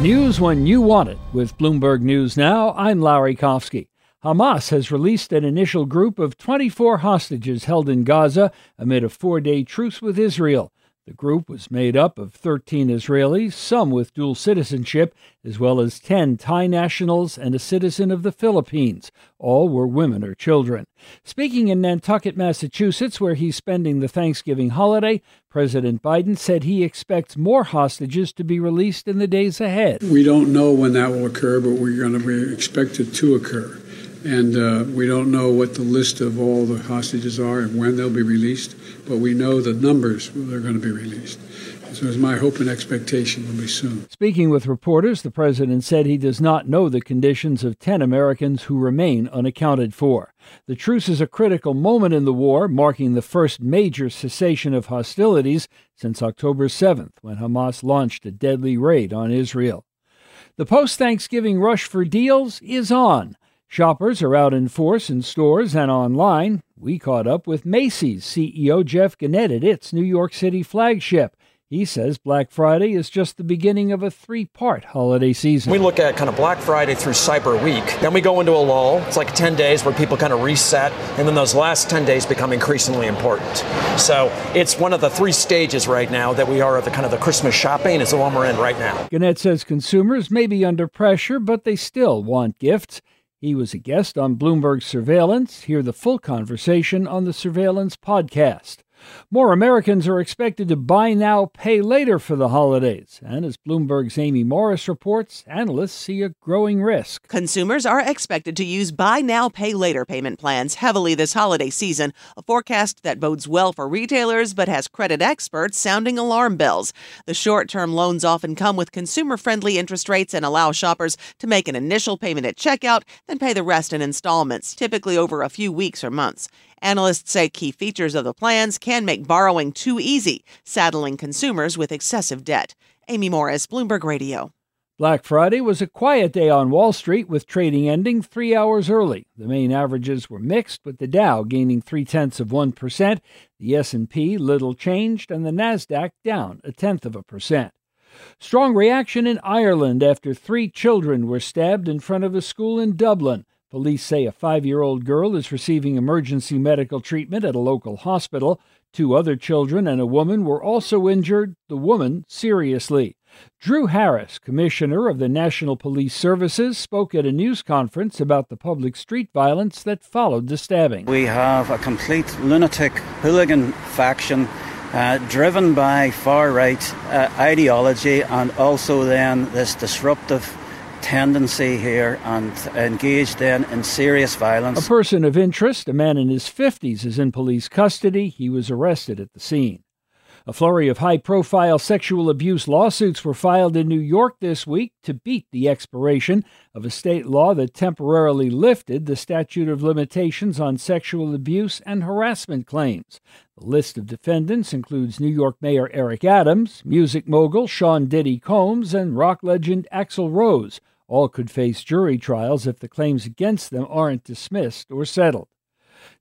News when you want it. With Bloomberg News Now, I'm Larry Kofsky. Hamas has released an initial group of 24 hostages held in Gaza amid a four day truce with Israel. The group was made up of 13 Israelis, some with dual citizenship, as well as 10 Thai nationals and a citizen of the Philippines. All were women or children. Speaking in Nantucket, Massachusetts, where he's spending the Thanksgiving holiday, President Biden said he expects more hostages to be released in the days ahead. We don't know when that will occur, but we're going to we expect it to occur. And uh, we don't know what the list of all the hostages are and when they'll be released, but we know the numbers they're going to be released. So it's my hope and expectation will be soon. Speaking with reporters, the president said he does not know the conditions of 10 Americans who remain unaccounted for. The truce is a critical moment in the war, marking the first major cessation of hostilities since October 7th, when Hamas launched a deadly raid on Israel. The post Thanksgiving rush for deals is on. Shoppers are out in force in stores and online. We caught up with Macy's CEO Jeff Gennette at its New York City flagship. He says Black Friday is just the beginning of a three part holiday season. We look at kind of Black Friday through Cyber Week. Then we go into a lull. It's like 10 days where people kind of reset. And then those last 10 days become increasingly important. So it's one of the three stages right now that we are of the kind of the Christmas shopping is the one we're in right now. Gennette says consumers may be under pressure, but they still want gifts. He was a guest on Bloomberg Surveillance. Hear the full conversation on the Surveillance podcast. More Americans are expected to buy now, pay later for the holidays. And as Bloomberg's Amy Morris reports, analysts see a growing risk. Consumers are expected to use buy now, pay later payment plans heavily this holiday season, a forecast that bodes well for retailers but has credit experts sounding alarm bells. The short term loans often come with consumer friendly interest rates and allow shoppers to make an initial payment at checkout, then pay the rest in installments, typically over a few weeks or months. Analysts say key features of the plans can make borrowing too easy, saddling consumers with excessive debt. Amy Morris, Bloomberg Radio. Black Friday was a quiet day on Wall Street, with trading ending three hours early. The main averages were mixed, with the Dow gaining three tenths of one percent, the S&P little changed, and the Nasdaq down a tenth of a percent. Strong reaction in Ireland after three children were stabbed in front of a school in Dublin. Police say a five year old girl is receiving emergency medical treatment at a local hospital. Two other children and a woman were also injured, the woman seriously. Drew Harris, commissioner of the National Police Services, spoke at a news conference about the public street violence that followed the stabbing. We have a complete lunatic hooligan faction uh, driven by far right uh, ideology and also then this disruptive tendency here and engaged then in serious violence. A person of interest, a man in his 50s, is in police custody. He was arrested at the scene. A flurry of high profile sexual abuse lawsuits were filed in New York this week to beat the expiration of a state law that temporarily lifted the statute of limitations on sexual abuse and harassment claims. The list of defendants includes New York Mayor Eric Adams, music mogul Sean Diddy Combs, and rock legend Axl Rose. All could face jury trials if the claims against them aren't dismissed or settled.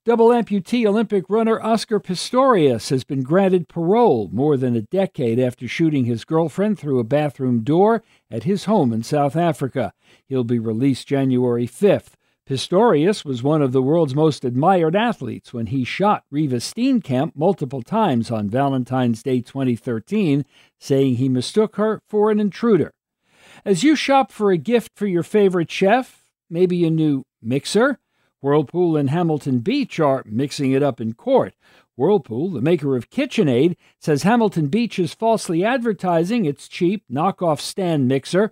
Double amputee Olympic runner Oscar Pistorius has been granted parole more than a decade after shooting his girlfriend through a bathroom door at his home in South Africa. He'll be released January 5th. Pistorius was one of the world's most admired athletes when he shot Reeva Steenkamp multiple times on Valentine's Day 2013, saying he mistook her for an intruder. As you shop for a gift for your favorite chef, maybe a new mixer, Whirlpool and Hamilton Beach are mixing it up in court. Whirlpool, the maker of KitchenAid, says Hamilton Beach is falsely advertising its cheap knockoff stand mixer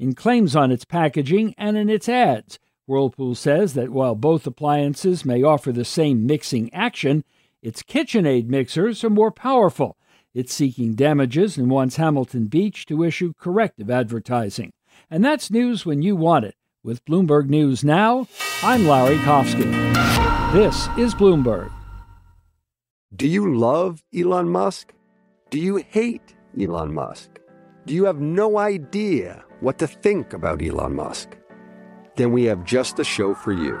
in claims on its packaging and in its ads. Whirlpool says that while both appliances may offer the same mixing action, its KitchenAid mixers are more powerful it's seeking damages and wants Hamilton Beach to issue corrective advertising. And that's news when you want it. With Bloomberg News Now, I'm Larry Kofsky. This is Bloomberg. Do you love Elon Musk? Do you hate Elon Musk? Do you have no idea what to think about Elon Musk? Then we have just the show for you.